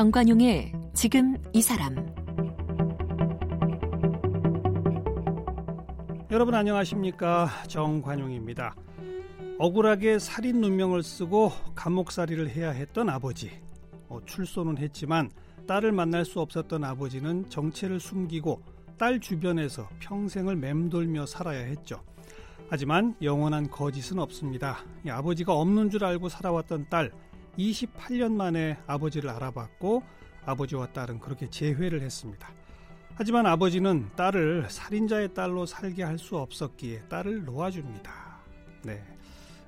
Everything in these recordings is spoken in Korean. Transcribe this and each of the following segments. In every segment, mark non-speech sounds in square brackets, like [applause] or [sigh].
정관용의 지금 이 사람 여러분 안녕하십니까 정관용입니다. 억울하게 살인 누명을 쓰고 감옥살이를 해야 했던 아버지 어, 출소는 했지만 딸을 만날 수 없었던 아버지는 정체를 숨기고 딸 주변에서 평생을 맴돌며 살아야 했죠. 하지만 영원한 거짓은 없습니다. 아버지가 없는 줄 알고 살아왔던 딸 28년 만에 아버지를 알아봤고 아버지와 딸은 그렇게 재회를 했습니다. 하지만 아버지는 딸을 살인자의 딸로 살게 할 수 없었기에 딸을 놓아줍니다. 네.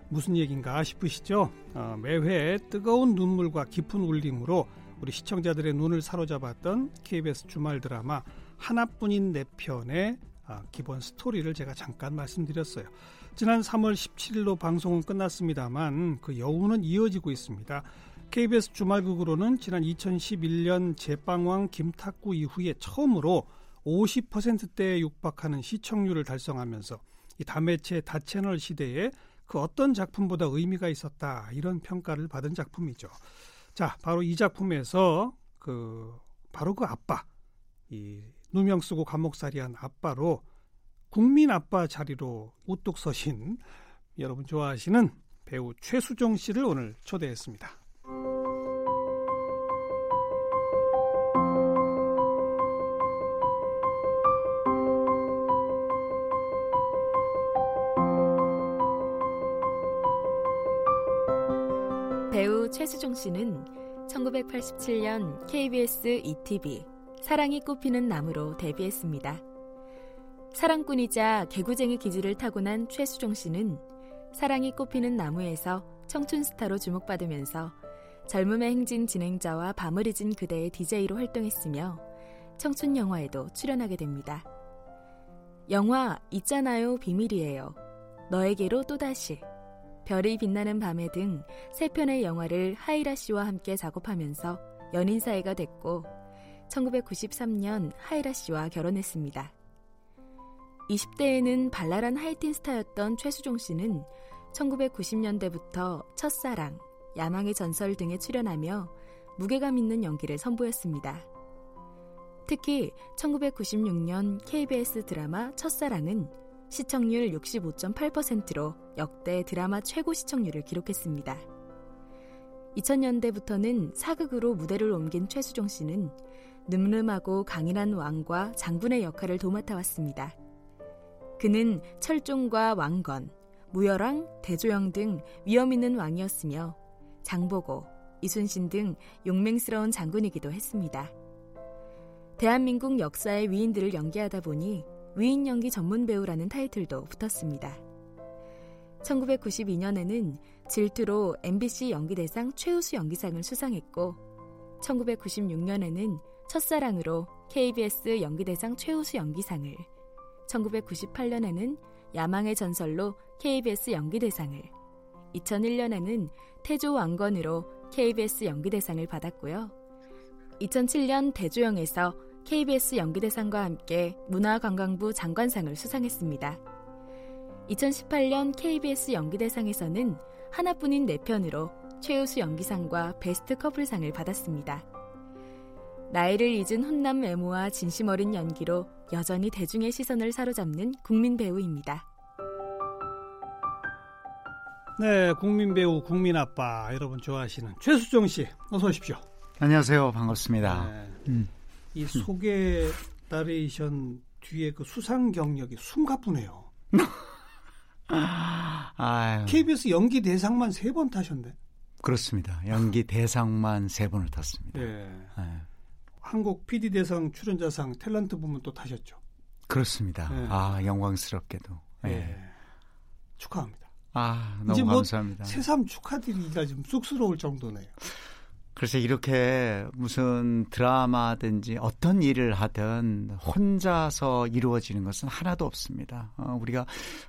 무슨 얘기인가 싶으시죠? 어, 매회 뜨거운 눈물과 깊은 울림으로 우리 시청자들의 눈을 사로잡았던 KBS 주말 드라마 하나뿐인 내 편의 아, 기본 스토리를 제가 잠깐 말씀드렸어요. 지난 3월 17일로 방송은 끝났습니다만 그 여운은 이어지고 있습니다. KBS 주말극으로는 지난 2011년 제빵왕 김탁구 이후에 처음으로 50%대에 육박하는 시청률을 달성하면서 이 다매체 다채널 시대에 그 어떤 작품보다 의미가 있었다 이런 평가를 받은 작품이죠. 자, 바로 이 작품에서 그 바로 그 아빠 이 누명 쓰고 감옥살이한 아빠로 국민 아빠 자리로 우뚝 서신 여러분 좋아하시는 배우 최수종 씨를 오늘 초대했습니다. 최수종 씨는 1987년 KBS ETV 사랑이 꽃피는 나무로 데뷔했습니다. 사랑꾼이자 개구쟁이 기질을 타고난 최수종 씨는 사랑이 꽃피는 나무에서 청춘 스타로 주목받으면서 젊음의 행진 진행자와 밤을 잊은 그대의 DJ로 활동했으며 청춘 영화에도 출연하게 됩니다. 영화 있잖아요 비밀이에요. 너에게로 또다시 별이 빛나는 밤에 등 세 편의 영화를 하이라 씨와 함께 작업하면서 연인 사이가 됐고 1993년 하이라 씨와 결혼했습니다. 20대에는 발랄한 하이틴 스타였던 최수종 씨는 1990년대부터 첫사랑, 야망의 전설 등에 출연하며 무게감 있는 연기를 선보였습니다. 특히 1996년 KBS 드라마 첫사랑은 시청률 65.8%로 역대 드라마 최고 시청률을 기록했습니다. 2000년대부터는 사극으로 무대를 옮긴 최수종 씨는 늠름하고 강인한 왕과 장군의 역할을 도맡아 왔습니다. 그는 철종과 왕건, 무열왕, 대조영 등 위험 있는 왕이었으며 장보고, 이순신 등 용맹스러운 장군이기도 했습니다. 대한민국 역사의 위인들을 연기하다 보니 위인 연기 전문 배우라는 타이틀도 붙었습니다. 1992년에는 질투로 MBC 연기대상 최우수 연기상을 수상했고 1996년에는 첫사랑으로 KBS 연기대상 최우수 연기상을 1998년에는 야망의 전설로 KBS 연기대상을 2001년에는 태조 왕건으로 KBS 연기대상을 받았고요. 2007년 대조영에서 KBS 연기대상과 함께 문화관광부 장관상을 수상했습니다. 2018년 KBS 연기대상에서는 하나뿐인 4편으로 최우수 연기상과 베스트 커플상을 받았습니다. 나이를 잊은 훈남 외모와 진심 어린 연기로 여전히 대중의 시선을 사로잡는 국민 배우입니다. 네, 국민 배우, 국민 아빠 여러분 좋아하시는 최수정 씨, 어서 오십시오. 안녕하세요, 반갑습니다. 네. 음. 이 소개 나레이션 뒤에 그 수상 경력이 숨가쁘네요. [laughs] 아유. KBS 연기 대상만 세 번 타셨네. 그렇습니다. 연기 대상만 세 번을 탔습니다. 네. 네. 한국 PD 대상 출연자상 탤런트 부문 또 타셨죠. 그렇습니다. 네. 아 영광스럽게도. 네. 네. 축하합니다. 아 너무 뭐 감사합니다. 새삼 축하드리기가 좀 쑥스러울 정도네요. 그래서 이렇게 무슨 드라마든지 어떤 일을 하든 혼자서 이루어지는 것은 하나도 없습니다. 어, 우리가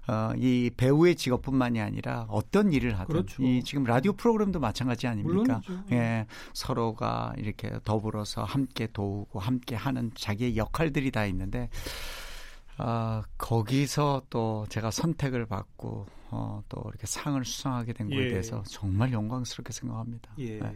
어, 이 배우의 직업뿐만이 아니라 어떤 일을 하든 그렇죠. 이 지금 라디오 프로그램도 마찬가지 아닙니까? 물론이죠. 예, 서로가 이렇게 더불어서 함께 도우고 함께 하는 자기의 역할들이 다 있는데 아, 거기서 또 제가 선택을 받고 어, 또 이렇게 상을 수상하게 된 거에 예. 대해서 정말 영광스럽게 생각합니다. 예. 네.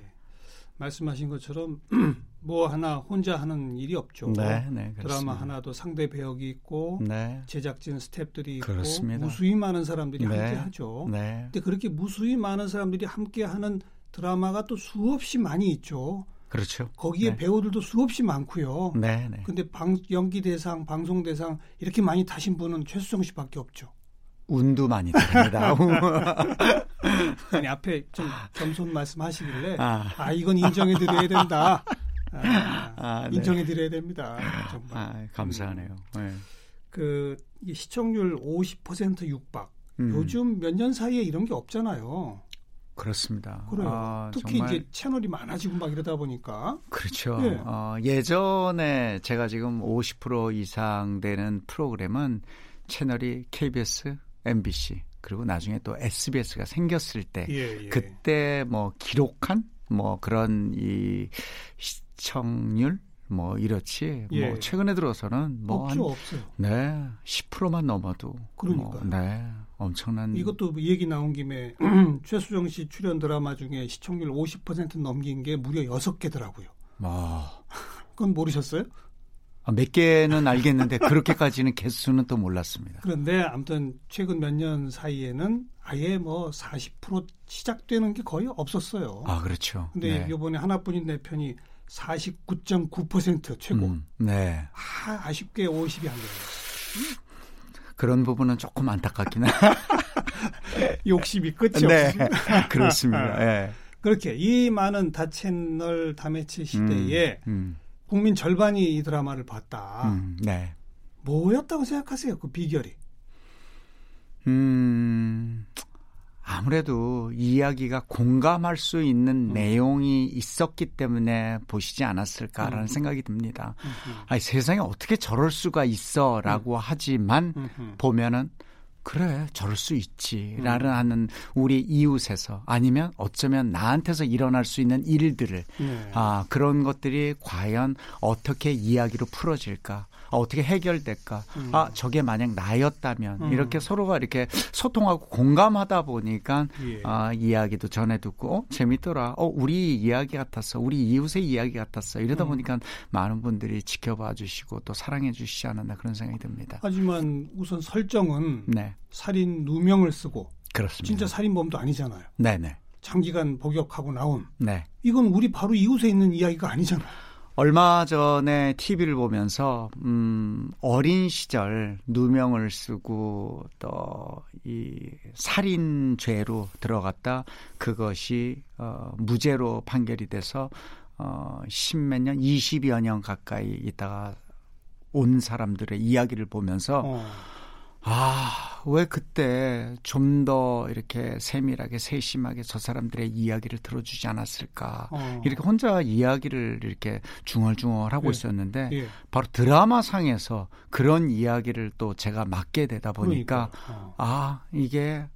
말씀하신 것처럼 [clears throat] 뭐 하나 혼자 하는 일이 없죠. 네, 네, 드라마 하나도 상대 배역이 있고 네. 제작진 스탭들이 있고 그렇습니다. 무수히 많은 사람들이 네. 함께 하죠. 네. 근데 그렇게 무수히 많은 사람들이 함께 하는 드라마가 또 수없이 많이 있죠. 그렇죠. 거기에 네. 배우들도 수없이 많고요. 네, 네. 근데 방, 연기 대상, 방송 대상 이렇게 많이 타신 분은 최수정 씨밖에 없죠. 운도 많이 됩니다. [laughs] [laughs] 아니 앞에 좀 겸손 말씀하시길래 아. 아, 이건 인정해 드려야 된다. 아, 아, 네. 인정해 드려야 됩니다. 정말. 아, 감사하네요. 네. 그 시청률 50% 육박. 음. 요즘 몇 년 사이에 이런 게 없잖아요. 그렇습니다. 그래요. 아, 특히 정말 이제 채널이 많아지고 막 이러다 보니까 그렇죠. 예. 어, 예전에 제가 지금 50% 이상 되는 프로그램은 채널이 KBS, MBC 그리고 나중에 또 SBS가 생겼을 때 예, 예. 그때 뭐 기록한 뭐 그런 이 시청률 뭐 이렇지 예. 뭐 최근에 들어서는 뭐 없죠, 한, 없어요. 네 10%만 넘어도 그러니까요. 뭐, 네 엄청난 이것도 뭐 얘기 나온 김에 [clears throat] 최수정 씨 출연 드라마 중에 시청률 50% 넘긴 게 무려 6개더라고요. 뭐, 그건 모르셨어요? 아, 몇 개는 알겠는데 그렇게까지는 개수는 또 몰랐습니다. 그런데 아무튼 최근 몇 년 사이에는 아예 뭐 40% 시작되는 게 거의 없었어요. 아 그렇죠. 근데 네. 이번에 하나뿐인 내 편이 49.9% 최고. 음, 네. 아, 아쉽게 50이 안 돼요. 그런 부분은 조금 안타깝긴 해. [laughs] 욕심이 끝이 네. 없습니다. [laughs] 그렇습니다. 예. 그렇게 이 많은 다채널 다매치 시대에 음, 국민 절반이 이 드라마를 봤다. 음, 네. 뭐였다고 생각하세요? 그 비결이. 음, 아무래도 이야기가 공감할 수 있는 음. 내용이 있었기 때문에 보시지 않았을까라는 음. 생각이 듭니다. 음흠. 아니, 세상에 어떻게 저럴 수가 있어 라고 하지만 음흠. 보면은 그래 저럴 수 있지라는 음. 하는 우리 이웃에서 아니면 어쩌면 나한테서 일어날 수 있는 일들을 네. 아 그런 것들이 과연 어떻게 이야기로 풀어질까 어떻게 해결될까 음. 아 저게 만약 나였다면 음. 이렇게 서로가 이렇게 소통하고 공감하다 보니까 예. 아 이야기도 전해 듣고 어, 재밌더라 어 우리 이야기 같았어 우리 이웃의 이야기 같았어 이러다 음. 보니까 많은 분들이 지켜봐 주시고 또 사랑해 주시지 않았나 그런 생각이 듭니다 하지만 우선 설정은 네 살인 누명을 쓰고 그렇습니다 진짜 살인범도 아니잖아요. 네 네 장기간 복역하고 나온 네. 이건 우리 바로 이웃에 있는 이야기가 아니잖아요. 얼마 전에 TV를 보면서 음 어린 시절 누명을 쓰고 또 이 살인죄로 들어갔다 그것이 어 무죄로 판결이 돼서 어 십몇 년, 20여 년 가까이 있다가 온 사람들의 이야기를 보면서 어. 아, 왜 그때 좀 더 이렇게 세밀하게 세심하게 저 사람들의 이야기를 들어주지 않았을까. 어. 이렇게 혼자 이야기를 이렇게 중얼중얼 하고 예. 있었는데 예. 바로 드라마 상에서 그런 이야기를 또 제가 맡게 되다 보니까 그러니까. 어. 아, 이게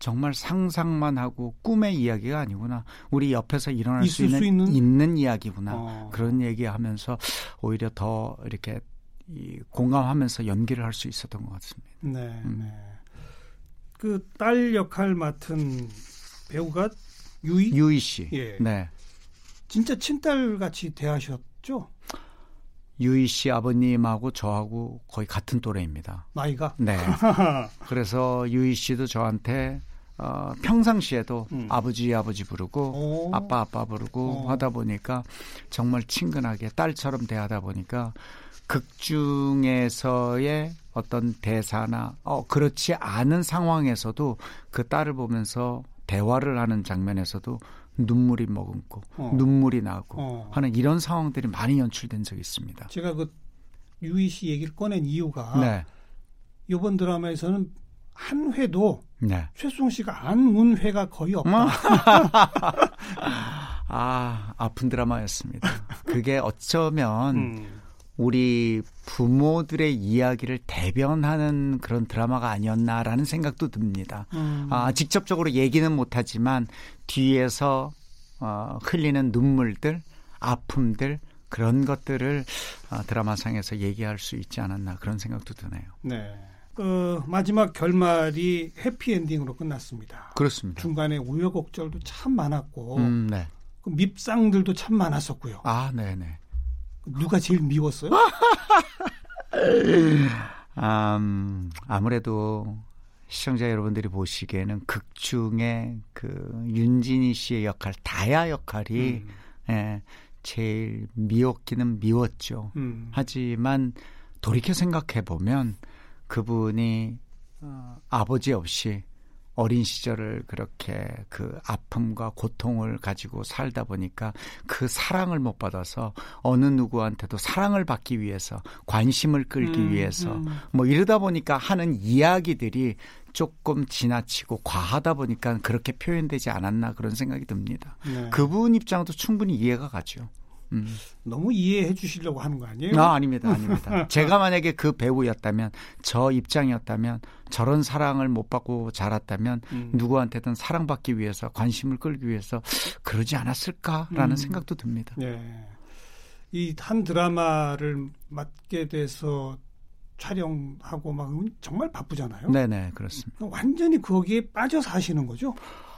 정말 상상만 하고 꿈의 이야기가 아니구나. 우리 옆에서 일어날 수 있는, 수 있는? 이야기구나. 어. 그런 얘기하면서 오히려 더 이렇게 이 공감하면서 연기를 할 수 있었던 것 같습니다. 네, 음. 네. 그 딸 역할 맡은 배우가 유이 유희 씨. 예. 네. 진짜 친딸 같이 대하셨죠? 유희 씨 아버님하고 저하고 거의 같은 또래입니다. 나이가 네. [laughs] 그래서 유희 씨도 저한테 어, 평상시에도 음. 아버지 아버지 부르고 오. 아빠 아빠 부르고 어. 하다 보니까 정말 친근하게 딸처럼 대하다 보니까 극 중에서의 어떤 대사나 어 그렇지 않은 상황에서도 그 딸을 보면서 대화를 하는 장면에서도 눈물이 머금고 어. 눈물이 나고 어. 하는 이런 상황들이 많이 연출된 적이 있습니다. 제가 그 유이 씨 얘기를 꺼낸 이유가 네. 이번 드라마에서는 한 회도 네. 최수종 씨가 안 운 회가 거의 없다. 뭐? [laughs] 아, 아픈 드라마였습니다. 그게 어쩌면 음. 우리 부모들의 이야기를 대변하는 그런 드라마가 아니었나라는 생각도 듭니다. 음. 아, 직접적으로 얘기는 못하지만 뒤에서 어, 흘리는 눈물들, 아픔들 그런 것들을 어, 드라마상에서 얘기할 수 있지 않았나 그런 생각도 드네요. 네. 그 마지막 결말이 해피엔딩으로 끝났습니다. 그렇습니다. 중간에 우여곡절도 참 많았고 음, 네. 그 밉상들도 참 많았었고요. 아, 네네. 누가 제일 미웠어요? [laughs] 음, 아무래도 시청자 여러분들이 보시기에는 극 중에 그 윤진희 씨의 역할, 다야 역할이 음. 예, 제일 미웠기는 미웠죠. 음. 하지만 돌이켜 생각해 보면 그분이 어, 아버지 없이 어린 시절을 그렇게 그 아픔과 고통을 가지고 살다 보니까 그 사랑을 못 받아서 어느 누구한테도 사랑을 받기 위해서 관심을 끌기 음, 위해서 음. 뭐 이러다 보니까 하는 이야기들이 조금 지나치고 과하다 보니까 그렇게 표현되지 않았나 그런 생각이 듭니다. 네. 그분 입장도 충분히 이해가 가죠. 음. 너무 이해해 주시려고 하는 거 아니에요? 아, 아닙니다. 아닙니다. 제가 만약에 그 배우였다면 저 입장이었다면 저런 사랑을 못 받고 자랐다면 음. 누구한테든 사랑받기 위해서 관심을 끌기 위해서 그러지 않았을까라는 음. 생각도 듭니다. 네. 이 한 드라마를 맡게 돼서 촬영하고 막 정말 바쁘잖아요. 네네 그렇습니다. 완전히 거기에 빠져 사시는 거죠.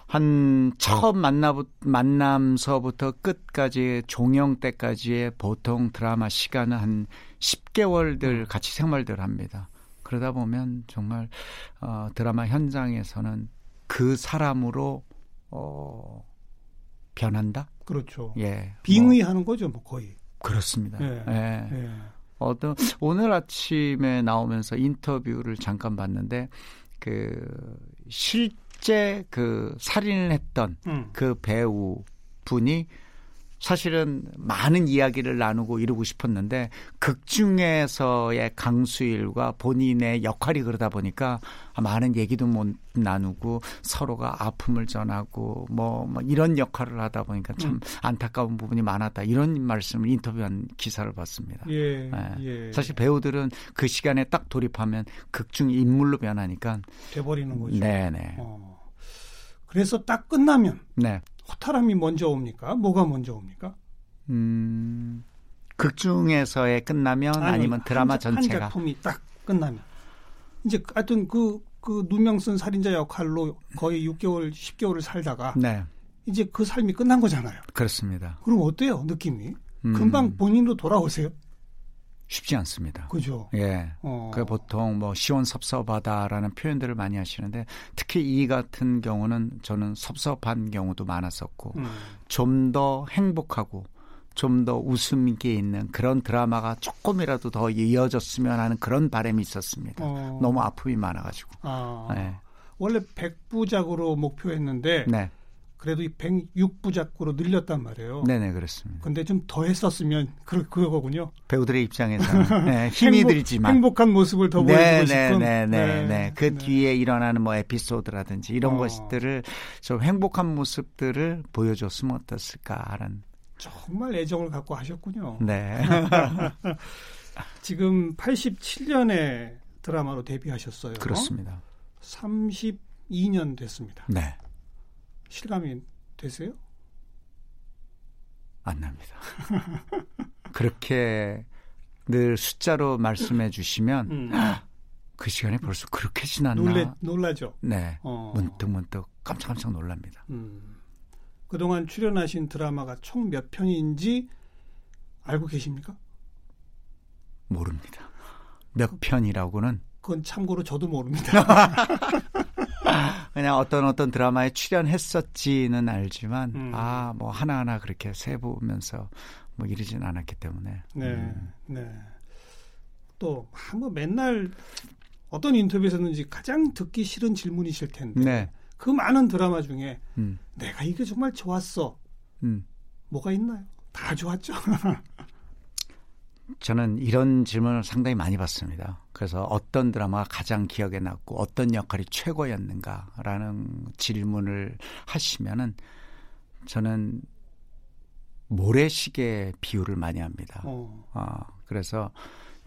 한 처음 만나 만남서부터 끝까지 종영 때까지의 보통 드라마 시간은 한 10개월들 같이 생활들 합니다. 그러다 보면 정말 어, 드라마 현장에서는 그 사람으로 어, 변한다. 그렇죠. 예. 빙의하는 뭐, 거죠, 뭐 거의. 그렇습니다. 예. 예. 예. 어떤 오늘 아침에 나오면서 인터뷰를 잠깐 봤는데 그 실. 실제 그 살인을 했던 음. 그 배우 분이 사실은 많은 이야기를 나누고 이루고 싶었는데 극 중에서의 강수일과 본인의 역할이 그러다 보니까 많은 얘기도 못 나누고 서로가 아픔을 전하고 뭐, 뭐 이런 역할을 하다 보니까 참 음. 안타까운 부분이 많았다 이런 말씀을 인터뷰한 기사를 봤습니다. 예, 네. 예. 사실 배우들은 그 시간에 딱 돌입하면 극중 인물로 변하니까 돼버리는 거죠. 네네. 어. 그래서 딱 끝나면 네. 호타람이 먼저 옵니까? 뭐가 먼저 옵니까? 음, 극 중에서의 끝나면 아니, 아니면 드라마 한, 전체가 한 작품이 딱 끝나면 이제 하여튼 그, 그 누명 쓴 살인자 역할로 거의 6개월, 10개월을 살다가 네. 이제 그 삶이 끝난 거잖아요. 그렇습니다. 그럼 어때요, 느낌이? 음. 금방 본인도 돌아오세요? 쉽지 않습니다. 그죠. 예. 어. 그 보통 뭐 시원섭섭하다라는 표현들을 많이 하시는데 특히 이 같은 경우는 저는 섭섭한 경우도 많았었고 음. 좀더 행복하고 좀 더 웃음 있게 있는 그런 드라마가 조금이라도 더 이어졌으면 하는 그런 바람이 있었습니다. 어. 너무 아픔이 많아가지고. 아. 네. 원래 100부작으로 목표했는데 네. 그래도 이 106부작으로 늘렸단 말이에요. 네네 그렇습니다. 근데 좀 더 했었으면 그 그거군요. 배우들의 입장에서 [laughs] 네, 힘이 행복, 들지만 행복한 모습을 더 보여주고 싶은. 네네네. 네, 네. 그 네. 뒤에 일어나는 뭐 에피소드라든지 이런 어. 것들을 좀 행복한 모습들을 보여줬으면 어떻을까 하는. 정말 애정을 갖고 하셨군요. 네. [laughs] 지금 87년에 드라마로 데뷔하셨어요. 그렇습니다. 32년 됐습니다. 네. 실감이 되세요? 안 납니다. [laughs] 그렇게 늘 숫자로 말씀해 주시면 음. 그 시간이 벌써 그렇게 지났나? 놀래, 놀라죠. 네. 어. 문득 문득 깜짝깜짝 놀랍니다. 음. 그동안 출연하신 드라마가 총 몇 편인지 알고 계십니까? 모릅니다. 몇 편이라고는? 그건 참고로 저도 모릅니다. [laughs] 그냥 어떤 어떤 드라마에 출연했었지는 알지만 음. 아뭐 하나하나 그렇게 세보면서 뭐 이러진 않았기 때문에 네, 음. 네. 또뭐 맨날 어떤 인터뷰에서는지 가장 듣기 싫은 질문이실 텐데 네. 그 많은 드라마 중에 음. 내가 이게 정말 좋았어 음. 뭐가 있나요? 다 좋았죠. [laughs] 저는 이런 질문을 상당히 많이 받습니다. 그래서 어떤 드라마가 가장 기억에 남고 어떤 역할이 최고였는가라는 질문을 하시면은 저는 모래시계 비유를 많이 합니다. 어. 어 그래서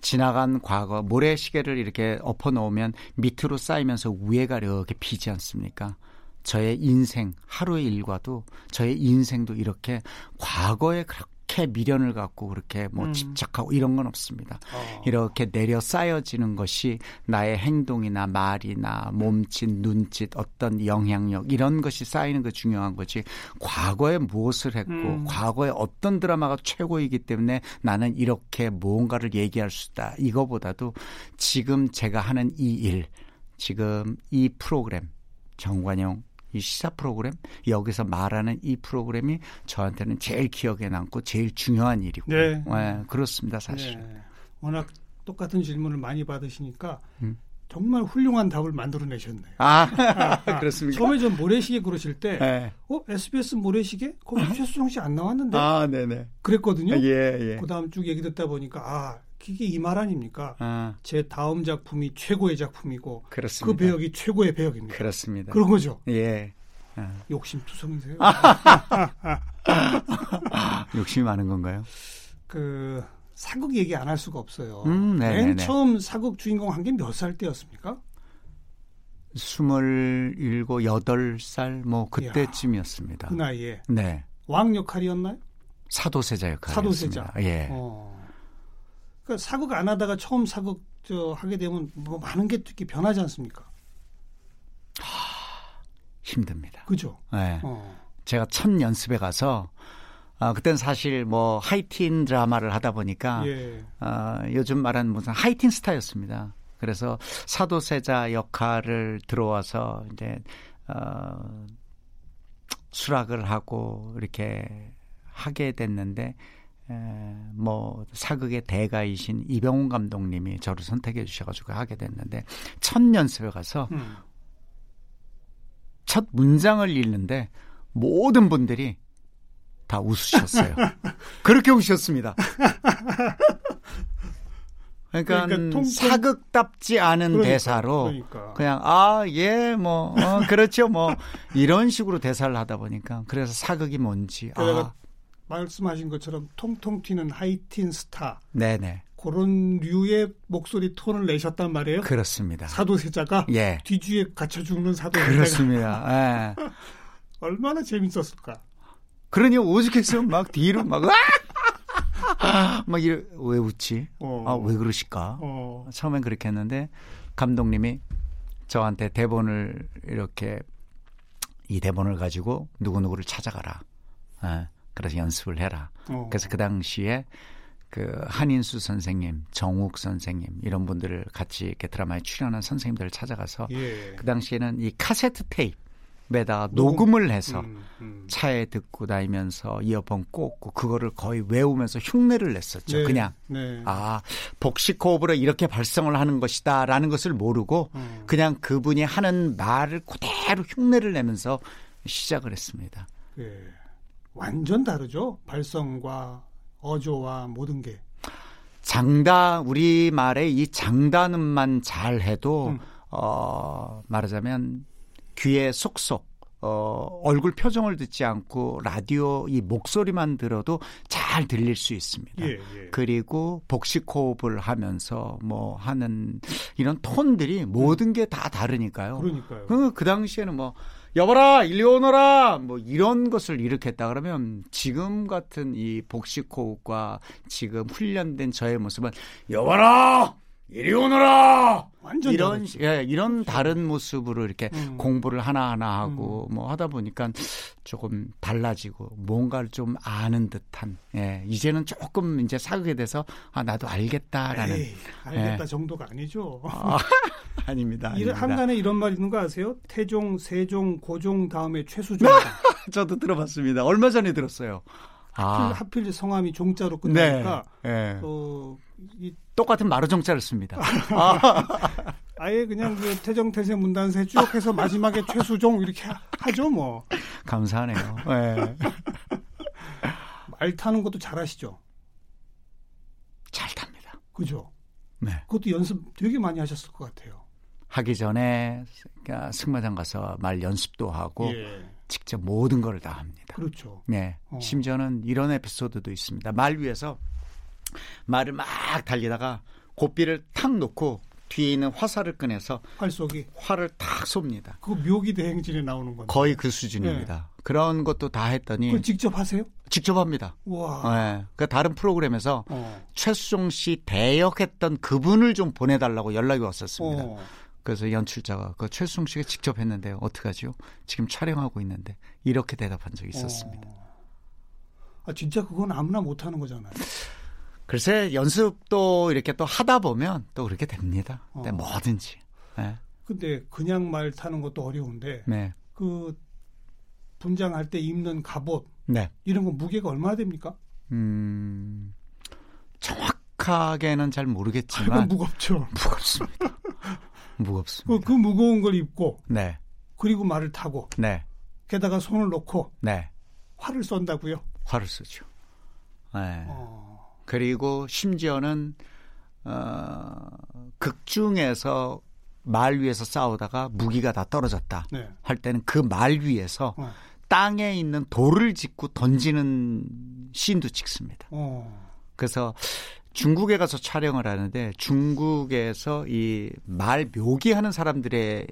지나간 과거 모래시계를 이렇게 엎어 놓으면 밑으로 쌓이면서 위에가 이렇게 비지 않습니까? 저의 인생 하루의 일과도 저의 인생도 이렇게 과거에 그렇게 미련을 갖고 그렇게 뭐 음. 집착하고 이런 건 없습니다. 어. 이렇게 내려 쌓여지는 것이 나의 행동이나 말이나 몸짓, 눈짓, 어떤 영향력 이런 것이 쌓이는 거 중요한 거지. 과거에 무엇을 했고 음. 과거에 어떤 드라마가 최고이기 때문에 나는 이렇게 무언가를 얘기할 수 있다. 이거보다도 지금 제가 하는 이 일, 지금 이 프로그램 정관용 이 시사 프로그램 여기서 말하는 이 프로그램이 저한테는 제일 기억에 남고 제일 중요한 일이고 네. 네, 그렇습니다 사실. 네. 워낙 똑같은 질문을 많이 받으시니까 음. 정말 훌륭한 답을 만들어내셨네요. 아 [laughs] 그렇습니까? 처음에 전 모래시계 그러실 때, 네. 어 SBS 모래시계? 거기 [laughs] 최수정 씨 안 나왔는데? 아 네네. 그랬거든요. 예 예. 그 다음 쭉 얘기 듣다 보니까 아 이게 이 말 아닙니까? 아 제 다음 작품이 최고의 작품이고 그렇습니다. 그 배역이 최고의 배역입니다. 그렇습니다. 그런 거죠. 예. 아, 욕심투성이세요. [laughs] 욕심이 많은 건가요? 그 사극 얘기 안 할 수가 없어요. 음, 네네네. 맨 처음 사극 주인공 한 게 몇 살 때였습니까? 스물일곱 여덟 살 뭐 그때쯤이었습니다. 그 나이에 네. 왕 역할이었나요? 사도세자 역할이었습니다. 사도세자. 예. 어. 그러니까 사극 안 하다가 처음 사극 저 하게 되면 뭐 많은 게 특히 변하지 않습니까? 힘듭니다. 그죠? 예. 어. 제가 첫 연습에 가서 아, 그땐 사실 뭐 하이틴 드라마를 하다 보니까 예. 아, 요즘 말하는 무슨 하이틴 스타였습니다. 그래서 사도세자 역할을 들어와서 이제 어, 수락을 하고 이렇게 하게 됐는데 에, 뭐 사극의 대가이신 이병훈 감독님이 저를 선택해 주셔가지고 하게 됐는데 첫 연습에 가서 음. 첫 문장을 읽는데 모든 분들이 다 웃으셨어요. 그렇게 웃으셨습니다. 그러니까, 그러니까 통- 사극답지 않은 그러니까, 대사로 그러니까. 그냥 아예뭐 어, 그렇죠 뭐 이런 식으로 대사를 하다 보니까 그래서 사극이 뭔지 아 말씀하신 것처럼 통통 튀는 하이틴 스타 네네 그런 류의 목소리 톤을 내셨단 말이에요. 그렇습니다. 사도세자가 예 뒤주에 갇혀 죽는 사도세자가 그렇습니다. 예. [laughs] 얼마나 재밌었을까. 그러니 오죽했으면 막 뒤로 막 아! 막 이래 왜 웃지? 어. 아 왜 그러실까? 어. 처음엔 그렇게 했는데 감독님이 저한테 대본을 이렇게 이 대본을 가지고 누구누구를 찾아가라. 예, 그래서 연습을 해라. 어. 그래서 그 당시에 그 한인수 선생님, 정욱 선생님 이런 분들을 같이 이렇게 드라마에 출연한 선생님들을 찾아가서 예. 그 당시에는 이 카세트 테이프 에다 녹음. 녹음 을 해서 음, 음. 차에 듣고 다니면서 이어폰 꽂고 그거를 거의 외우면서 흉내를 냈었죠. 네, 그냥 네. 아 복식 호흡으로 이렇게 발성을 하는 것이다라는 것을 모르고 음. 그냥 그분이 하는 말을 그대로 흉내를 내면서 시작을 했습니다. 예. 완전 다르죠. 발성과 어조와 모든 게. 장다 우리 말의 이 장단음만 잘 해도 음. 어 말하자면 귀에 쏙쏙 어 얼굴 표정을 듣지 않고 라디오 이 목소리만 들어도 잘 들릴 수 있습니다. 예, 예. 그리고 복식 호흡을 하면서 뭐 하는 이런 톤들이 모든 게 다 다르니까요. 그러니까요. 그, 그 당시에는 뭐 여봐라 일리 오너라 뭐 이런 것을 일으켰다 그러면 지금 같은 이 복식 호흡과 지금 훈련된 저의 모습은 여봐라 이리 오너라 완전 이런. 예, 이런 다른 모습으로 이렇게 음. 공부를 하나하나 하고 뭐 하다 보니까 조금 달라지고 뭔가를 좀 아는 듯한 예, 이제는 조금 이제 사극에 대해서 아 나도 알겠다라는 에이, 알겠다 예. 정도가 아니죠. 아, [laughs] 아닙니다. 이 아닙니다. 한간에 이런 말 있는 거 아세요? 태종, 세종, 고종 다음에 최수종. [laughs] 저도 들어봤습니다. 얼마 전에 들었어요. 아, 하필 성함이 종자로 네. 끝나니까 예. 어, 이, 똑같은 마루정자를 씁니다. [laughs] 아예 그냥 그 태정, 태세, 문단세 쭉 해서 마지막에 [laughs] 최수종 이렇게 하- 하죠 뭐. 감사하네요. 예. [laughs] 말 타는 것도 잘하시죠. 잘 답니다. 그죠? 네. 그것도 연습 되게 많이 하셨을 것 같아요. 하기 전에 그러니까 승마장 가서 말 연습도 하고 예. 직접 모든 걸 다 합니다. 그렇죠. 네. 어. 심지어는 이런 에피소드도 있습니다. 말 위에서 말을 막 달리다가 고삐를 탁 놓고 뒤에 있는 화살을 꺼내서 활 쏘기. 활을 탁 쏩니다. 그거 묘기 대행진에 나오는 건데. 거의 그 수준입니다. 그런 것도 다 했더니 그걸 직접 하세요? 직접 합니다. 와. 네. 그 다른 프로그램에서 어. 최수종 씨 대역했던 그분을 좀 보내달라고 연락이 왔었습니다. 어. 그래서 연출자가 그 씨가 직접 했는데요. 어떡하지요? 지금 촬영하고 있는데 이렇게 대답한 적이 있었습니다. 어. 아 진짜 그건 아무나 못 하는 거잖아요. 글쎄 연습도 이렇게 또 하다 보면 또 그렇게 됩니다. 네, 어. 뭐든지. 네. 근데 그냥 말 타는 것도 어려운데 네. 그 분장할 때 입는 갑옷 네. 이런 거 무게가 얼마나 됩니까? 음, 정확하게는 잘 모르겠지만 무겁죠. 무겁습니다. 그, 무겁습니다. 그 무거운 걸 입고 네. 그리고 말을 타고 네. 게다가 손을 놓고 네. 활을 쏜다고요. 화를 쓰죠. 네. 어. 그리고 심지어는 어, 극중에서 말 위에서 싸우다가 무기가 다 떨어졌다 네. 할 때는 그 말 위에서 어. 땅에 있는 돌을 짚고 던지는 씬도 찍습니다. 어. 그래서 중국에 가서 촬영을 하는데 중국에서 이 말 묘기하는 사람들의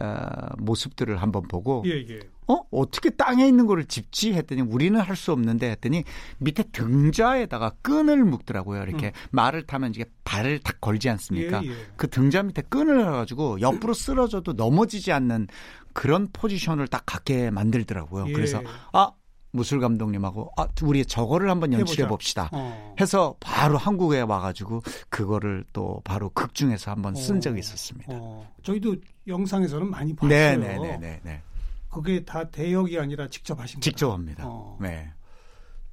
어, 모습들을 한번 보고 예, 예. 어 어떻게 땅에 있는 거를 짚지 했더니 우리는 할 수 없는데 했더니 밑에 등자에다가 끈을 묶더라고요 이렇게 말을 타면 이게 발을 탁 걸지 않습니까? 음. 예, 예. 그 등자 밑에 끈을 해가지고 옆으로 쓰러져도 넘어지지 않는 그런 포지션을 딱 갖게 만들더라고요. 예. 그래서 아 무술 감독님하고 아 우리 저거를 한번 연출해. 봅시다. 어. 해서 바로 한국에 와가지고 그거를 또 바로 극 중에서 한번 쓴 어. 적이 있었습니다. 어. 저희도 영상에서는 많이 봤어요. 네네네네. 네. 그게 다 대역이 아니라 직접 하신 거예요. 직접 합니다. 어. 네.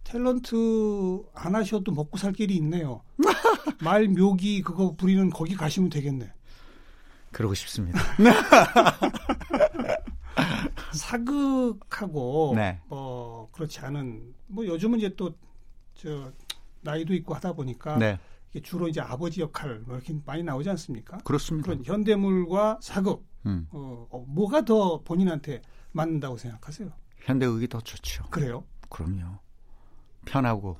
탤런트 안 하셔도 먹고 살 길이 있네요. [laughs] 말 묘기 그거 부리는 거기 가시면 되겠네. 그러고 싶습니다. [laughs] 사극하고 네. 뭐 그렇지 않은 뭐 요즘은 이제 또 저 나이도 있고 하다 보니까 네. 이게 주로 이제 아버지 역할 뭐 이렇게 많이 나오지 않습니까? 그렇습니다. 그런 현대물과 사극 음. 어, 어, 뭐가 더 본인한테 맞는다고 생각하세요? 현대의학이 더 좋죠. 그래요? 그럼요. 편하고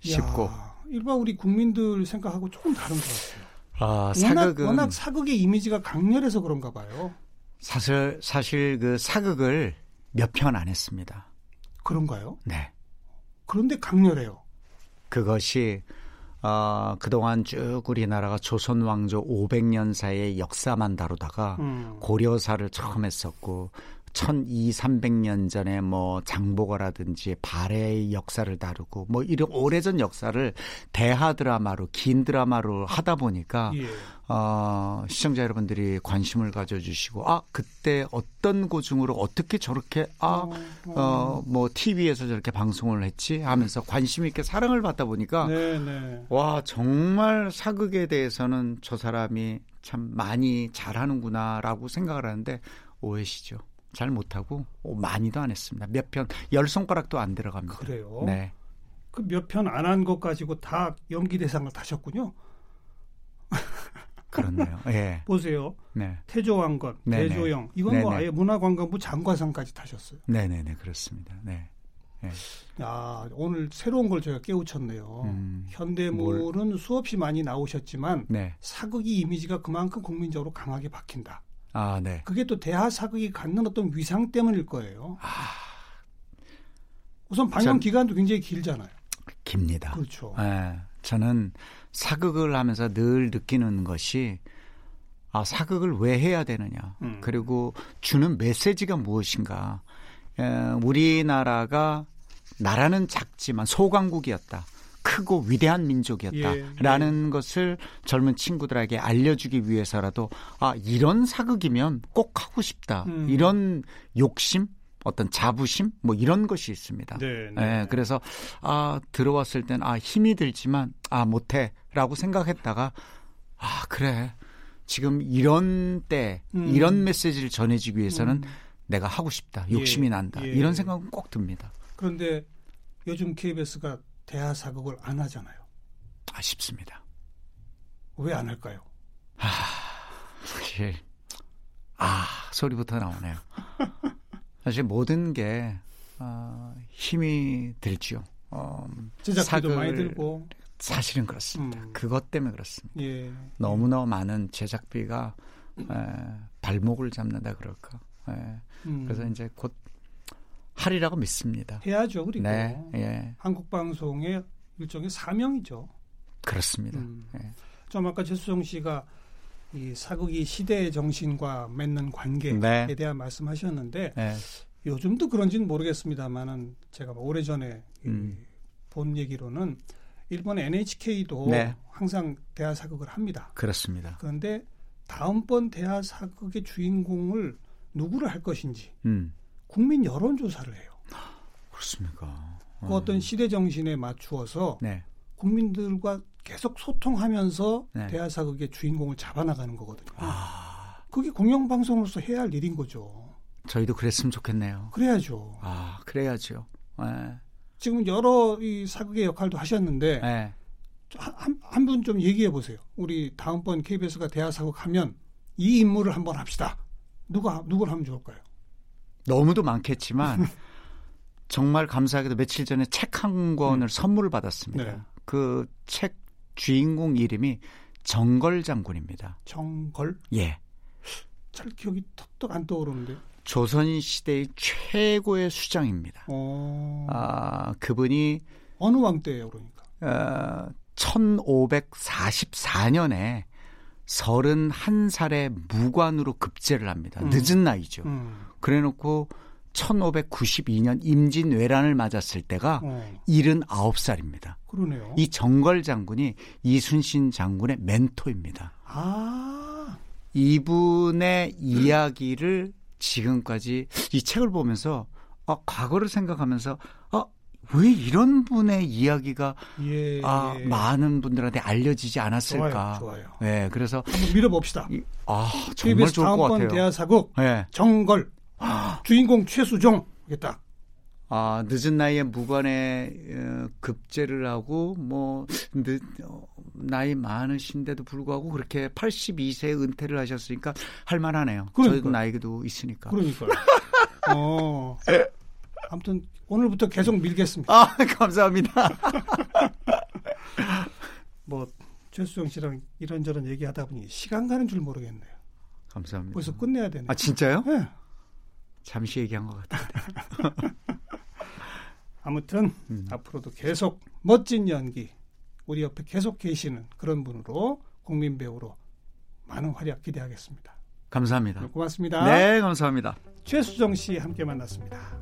쉽고. 야, 일반 우리 국민들 생각하고 조금 다른 것 같아요. 아, 워낙, 사극은 워낙 사극의 이미지가 강렬해서 그런가 봐요. 사실 사실 그 사극을 몇 편 안 했습니다. 그런가요? 네. 그런데 강렬해요. 그것이 어, 그동안 쭉 우리나라가 조선 왕조 500년 사이의 역사만 다루다가 음. 고려사를 처음 했었고 1200, 300년 전에 뭐 장보고라든지 발해의 역사를 다루고 뭐 이런 오래전 역사를 대하 드라마로 긴 드라마로 하다 보니까 예. 어, 시청자 여러분들이 관심을 가져주시고 아 그때 어떤 고증으로 어떻게 저렇게 아 어, 뭐 TV에서 저렇게 방송을 했지 하면서 관심 있게 사랑을 받다 보니까 네, 네. 와 정말 사극에 대해서는 저 사람이 참 많이 잘하는구나라고 생각을 하는데 오해시죠. 잘 못하고 어, 많이도 안 했습니다. 몇 편 열 손가락도 안 들어갑니다. 그래요? 네. 그 몇 편 안 한 것 가지고 다 연기 대상을 타셨군요. [laughs] 그렇네요. 예. 보세요. 네. 태조왕건, 네네. 대조영 이건 뭐 네네. 아예 문화관광부 장관상까지 타셨어요. 네네네 그렇습니다. 네. 네. 야 오늘 새로운 걸 저희가 깨우쳤네요. 음, 현대물은 수없이 많이 나오셨지만 네. 사극이 이미지가 그만큼 국민적으로 강하게 박힌다. 아, 네. 그게 또 대하 사극이 갖는 어떤 위상 때문일 거예요. 우선 방영 전- 기간도 굉장히 길잖아요. 깁니다. 그렇죠. 예, 저는 사극을 하면서 늘 느끼는 것이 아, 사극을 왜 해야 되느냐. 음. 그리고 주는 메시지가 무엇인가. 에, 우리나라가 나라는 작지만 소강국이었다. 크고 위대한 민족이었다라는 예, 것을 젊은 친구들에게 알려주기 위해서라도 아 이런 사극이면 꼭 하고 싶다 음. 이런 욕심 어떤 자부심 뭐 이런 것이 있습니다. 네, 예, 그래서 아 들어왔을 땐 아 힘이 들지만 아 못해라고 생각했다가 아 그래 지금 이런 때 음. 이런 메시지를 전해주기 위해서는 음. 내가 하고 싶다 욕심이 예, 난다 예. 이런 생각은 꼭 듭니다. 그런데 요즘 KBS가 대하 사극을 안 하잖아요. 아쉽습니다. 왜 안 할까요? 사실 아 소리부터 나오네요. [laughs] 사실 모든 게 어, 힘이 들죠. 어, 제작비도 사극을- 많이 들고. 사실은 그렇습니다. 음. 그것 때문에 그렇습니다. 예. 너무나 많은 제작비가 에, 발목을 잡는다 그럴까. 에, 음. 그래서 이제 곧 하리라고 믿습니다. 해야죠. 그리고 네, 예. 한국 방송의 일종의 사명이죠. 그렇습니다. 음. 예. 좀 아까 최수정 씨가 이 사극이 시대의 정신과 맺는 관계에 네. 대한 말씀하셨는데 예. 요즘도 그런지는 모르겠습니다만은 제가 오래 전에 음. 본 얘기로는 일본 NHK도 네. 항상 대하 사극을 합니다. 그렇습니다. 그런데 다음번 대하 사극의 주인공을 누구를 할 것인지 음. 국민 여론조사를 해요. 그렇습니까? 그 어떤 시대 정신에 맞추어서 네. 국민들과 계속 소통하면서 네. 대하 사극의 주인공을 잡아나가는 거거든요. 아, 그게 공영방송으로서 해야 할 일인 거죠. 저희도 그랬으면 좋겠네요. 그래야죠. 아, 그래야죠. 예. 지금 여러 이 사극의 역할도 하셨는데 예. 한분 좀 얘기해 보세요. 우리 다음번 KBS가 대하 사극 하면 이 인물을 한번 합시다. 누가 누굴 하면 좋을까요? 너무도 많겠지만 [laughs] 정말 감사하게도 며칠 전에 책 한 권을 선물을 받았습니다. 네. 그책 주인공 이름이 정걸 장군입니다. 정걸? 예. 잘 기억이 턱턱 안 떠오르는데. 조선 시대의 최고의 수장입니다. 어. 아, 그분이 어느 왕 때예요, 그러니까? 어, 1544년에 31살에 무관으로 급제를 합니다. 음. 늦은 나이죠. 음. 그래 놓고 1592년 임진왜란을 맞았을 때가 어. 79살입니다. 그러네요. 이 정걸 장군이 이순신 장군의 멘토입니다. 아. 이분의 이야기를 지금까지 이 책을 보면서 아, 과거를 생각하면서 아, 왜 이런 분의 이야기가 예. 아, 예. 많은 분들한테 알려지지 않았을까? 좋아요. 좋아요. 네, 그래서 한번 밀어봅시다. 이- 아, 정말 KBS 좋을 것 같아요. 대하 사극 네. 정걸 주인공 최수종 딱 아, 늦은 나이에 무관에 어, 급제를 하고 뭐 늦, 어, 나이 많으신데도 불구하고 그렇게 82세에 은퇴를 하셨으니까 할 만하네요. 저희도 나이도 있으니까. 그러니까요. [laughs] 어. 아무튼 오늘부터 계속 밀겠습니다. 아, [laughs] 감사합니다. [laughs] 뭐 최수정 씨랑 이런저런 얘기하다 보니 시간 가는 줄 모르겠네요. 감사합니다. 벌써 끝내야 되네. 아, 진짜요? 네. 잠시 얘기한 것 같아요. [laughs] 아무튼 음. 앞으로도 계속 멋진 연기 우리 옆에 계속 계시는 그런 분으로 국민 배우로 많은 활약 기대하겠습니다. 감사합니다. 고맙습니다. 네, 감사합니다. 최수정 씨 함께 만났습니다.